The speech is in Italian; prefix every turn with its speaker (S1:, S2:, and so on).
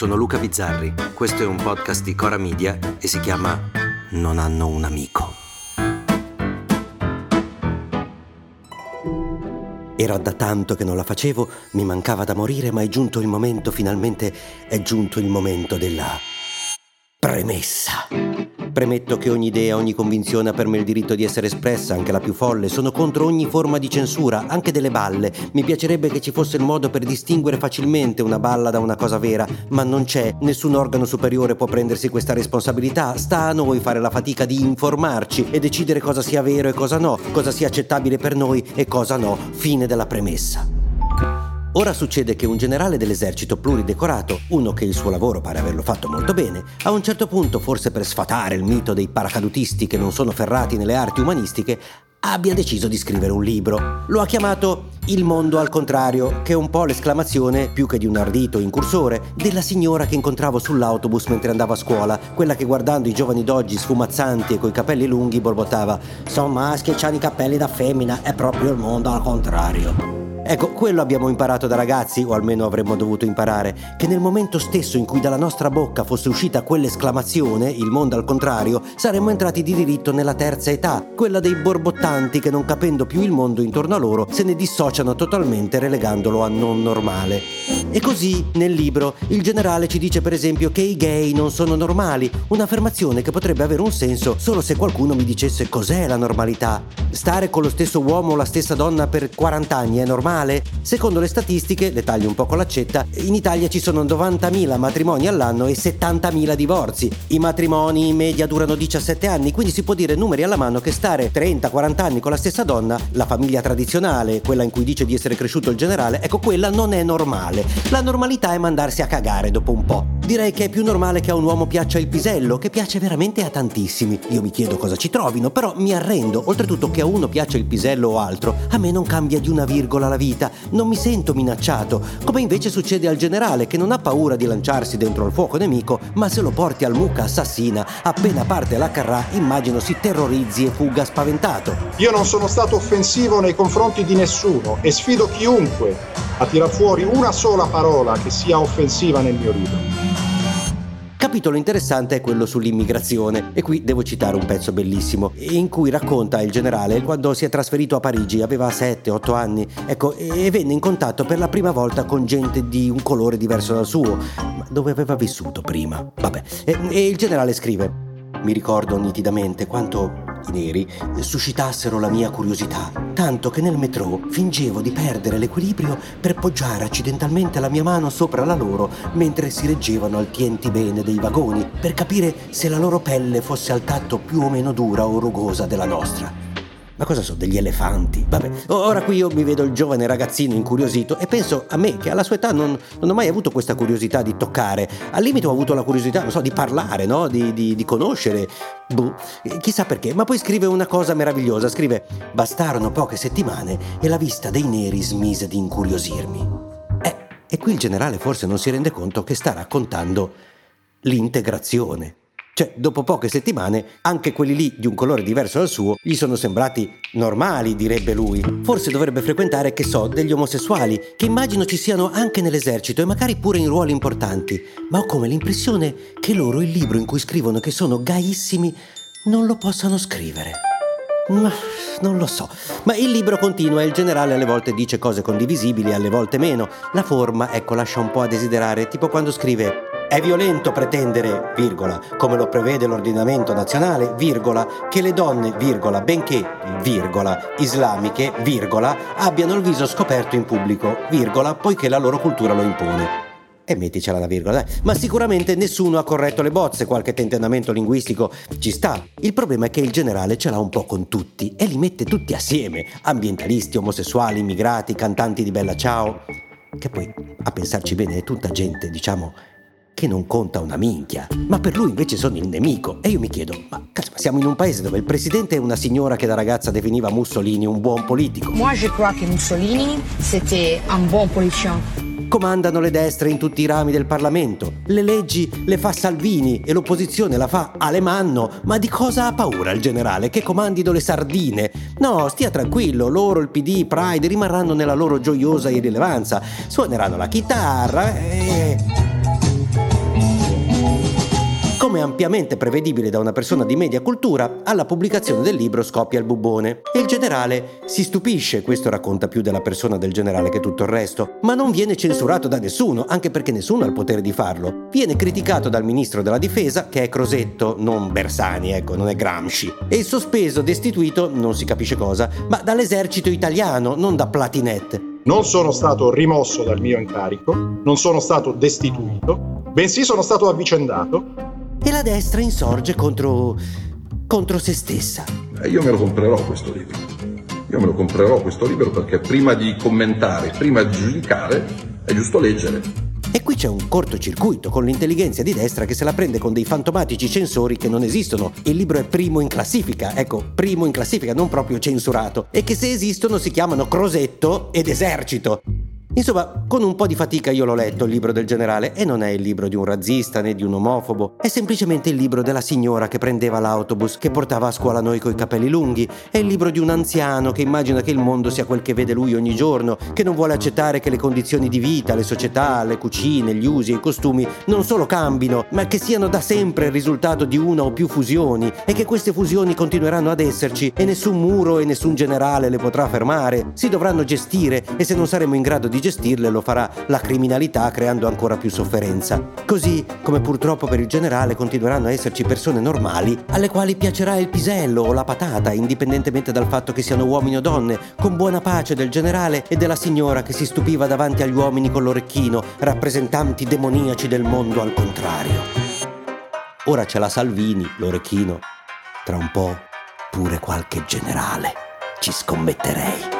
S1: sono Luca Bizzarri, questo è un podcast di Cora Media e si chiama Non hanno un amico. Era da tanto che non la facevo, mi mancava da morire, ma è giunto il momento, finalmente è giunto il momento della premessa. Premetto che ogni idea, ogni convinzione ha per me il diritto di essere espressa, anche la più folle. Sono contro ogni forma di censura, anche delle balle. Mi piacerebbe che ci fosse il modo per distinguere facilmente una balla da una cosa vera, ma non c'è. Nessun organo superiore può prendersi questa responsabilità. Sta a noi fare la fatica di informarci e decidere cosa sia vero e cosa no, cosa sia accettabile per noi e cosa no. Fine della premessa. Ora succede che un generale dell'esercito pluridecorato, uno che il suo lavoro pare averlo fatto molto bene, a un certo punto, forse per sfatare il mito dei paracadutisti che non sono ferrati nelle arti umanistiche, abbia deciso di scrivere un libro. Lo ha chiamato Il mondo al contrario, che è un po' l'esclamazione, più che di un ardito incursore, della signora che incontravo sull'autobus mentre andavo a scuola, quella che guardando i giovani d'oggi sfumazzanti e coi capelli lunghi borbottava «Sono maschi e hanno i capelli da femmina, è proprio il mondo al contrario». Ecco, quello abbiamo imparato da ragazzi, o almeno avremmo dovuto imparare, che nel momento stesso in cui dalla nostra bocca fosse uscita quell'esclamazione, il mondo al contrario, saremmo entrati di diritto nella terza età, quella dei borbottanti che non capendo più il mondo intorno a loro se ne dissociano totalmente relegandolo a non normale. E così, nel libro, il generale ci dice per esempio che i gay non sono normali, un'affermazione che potrebbe avere un senso solo se qualcuno mi dicesse cos'è la normalità. Stare con lo stesso uomo o la stessa donna per 40 anni è normale? Male? Secondo le statistiche, le taglio un po' con l'accetta, in Italia ci sono 90.000 matrimoni all'anno e 70.000 divorzi. I matrimoni in media durano 17 anni, quindi si può dire numeri alla mano che stare 30-40 anni con la stessa donna, la famiglia tradizionale, quella in cui dice di essere cresciuto il generale, ecco quella non è normale. La normalità è mandarsi a cagare dopo un po'. Direi che è più normale che a un uomo piaccia il pisello, che piace veramente a tantissimi. Io mi chiedo cosa ci trovino, però mi arrendo. Oltretutto che a uno piaccia il pisello o altro, a me non cambia di una virgola la vita, non mi sento minacciato, come invece succede al generale che non ha paura di lanciarsi dentro il fuoco nemico, ma se lo porti al mucca assassina, appena parte la carrà, immagino si terrorizzi e fuga spaventato.
S2: Io non sono stato offensivo nei confronti di nessuno e sfido chiunque a tirar fuori una sola parola che sia offensiva nel mio libro.
S1: Capitolo interessante è quello sull'immigrazione e qui devo citare un pezzo bellissimo in cui racconta il generale quando si è trasferito a Parigi, aveva 7-8 anni, ecco, e venne in contatto per la prima volta con gente di un colore diverso dal suo, ma dove aveva vissuto prima. Vabbè, e, e il generale scrive: Mi ricordo nitidamente quanto i neri suscitassero la mia curiosità, tanto che nel metro fingevo di perdere l'equilibrio per poggiare accidentalmente la mia mano sopra la loro mentre si reggevano al tienti bene dei vagoni, per capire se la loro pelle fosse al tatto più o meno dura o rugosa della nostra. Ma cosa sono degli elefanti? Vabbè, ora qui io mi vedo il giovane ragazzino incuriosito e penso a me che alla sua età non, non ho mai avuto questa curiosità di toccare. Al limite ho avuto la curiosità, non so, di parlare, no? Di, di, di conoscere. Buh, chissà perché. Ma poi scrive una cosa meravigliosa. Scrive, bastarono poche settimane e la vista dei neri smise di incuriosirmi. Eh, e qui il generale forse non si rende conto che sta raccontando l'integrazione. Cioè, dopo poche settimane, anche quelli lì di un colore diverso dal suo gli sono sembrati normali, direbbe lui. Forse dovrebbe frequentare, che so, degli omosessuali, che immagino ci siano anche nell'esercito e magari pure in ruoli importanti. Ma ho come l'impressione che loro il libro in cui scrivono che sono gaissimi non lo possano scrivere. Ma non lo so. Ma il libro continua e il generale alle volte dice cose condivisibili, alle volte meno. La forma, ecco, lascia un po' a desiderare, tipo quando scrive è violento pretendere, virgola, come lo prevede l'ordinamento nazionale, virgola, che le donne, virgola, benché, virgola, islamiche, virgola, abbiano il viso scoperto in pubblico, virgola, poiché la loro cultura lo impone. E metticela la virgola, dai. Ma sicuramente nessuno ha corretto le bozze, qualche tentennamento linguistico ci sta. Il problema è che il generale ce l'ha un po' con tutti e li mette tutti assieme. Ambientalisti, omosessuali, immigrati, cantanti di Bella Ciao. Che poi, a pensarci bene, è tutta gente, diciamo, che non conta una minchia, ma per lui invece sono il nemico. E io mi chiedo, ma cazzo, siamo in un paese dove il presidente è una signora che da ragazza definiva Mussolini un buon politico.
S3: Moi je crois che Mussolini c'était un buon politicien.
S1: Comandano le destre in tutti i rami del Parlamento. Le leggi le fa Salvini e l'opposizione la fa Alemanno. Ma di cosa ha paura il generale? Che comandino le sardine? No, stia tranquillo, loro, il PD, Pride rimarranno nella loro gioiosa irrilevanza. Suoneranno la chitarra e... come ampiamente prevedibile da una persona di media cultura, alla pubblicazione del libro scoppia il bubbone. E il generale si stupisce, questo racconta più della persona del generale che tutto il resto, ma non viene censurato da nessuno, anche perché nessuno ha il potere di farlo. Viene criticato dal ministro della difesa, che è Crosetto, non Bersani, ecco, non è Gramsci, e sospeso, destituito, non si capisce cosa, ma dall'esercito italiano, non da Platinet.
S2: Non sono stato rimosso dal mio incarico, non sono stato destituito, bensì sono stato avvicendato.
S1: E la destra insorge contro. contro se stessa.
S4: Eh, io me lo comprerò questo libro. Io me lo comprerò questo libro perché prima di commentare, prima di giudicare, è giusto leggere.
S1: E qui c'è un cortocircuito con l'intelligenza di destra che se la prende con dei fantomatici censori che non esistono. Il libro è primo in classifica, ecco, primo in classifica, non proprio censurato. E che se esistono si chiamano Crosetto ed Esercito. Insomma, con un po' di fatica io l'ho letto il libro del generale e non è il libro di un razzista né di un omofobo, è semplicemente il libro della signora che prendeva l'autobus, che portava a scuola noi coi capelli lunghi, è il libro di un anziano che immagina che il mondo sia quel che vede lui ogni giorno, che non vuole accettare che le condizioni di vita, le società, le cucine, gli usi e i costumi non solo cambino, ma che siano da sempre il risultato di una o più fusioni e che queste fusioni continueranno ad esserci e nessun muro e nessun generale le potrà fermare, si dovranno gestire e se non saremo in grado di gestirle lo farà la criminalità creando ancora più sofferenza. Così come purtroppo per il generale continueranno a esserci persone normali alle quali piacerà il pisello o la patata, indipendentemente dal fatto che siano uomini o donne, con buona pace del generale e della signora che si stupiva davanti agli uomini con l'orecchino, rappresentanti demoniaci del mondo al contrario. Ora c'è la Salvini, l'orecchino. Tra un po' pure qualche generale. Ci scommetterei.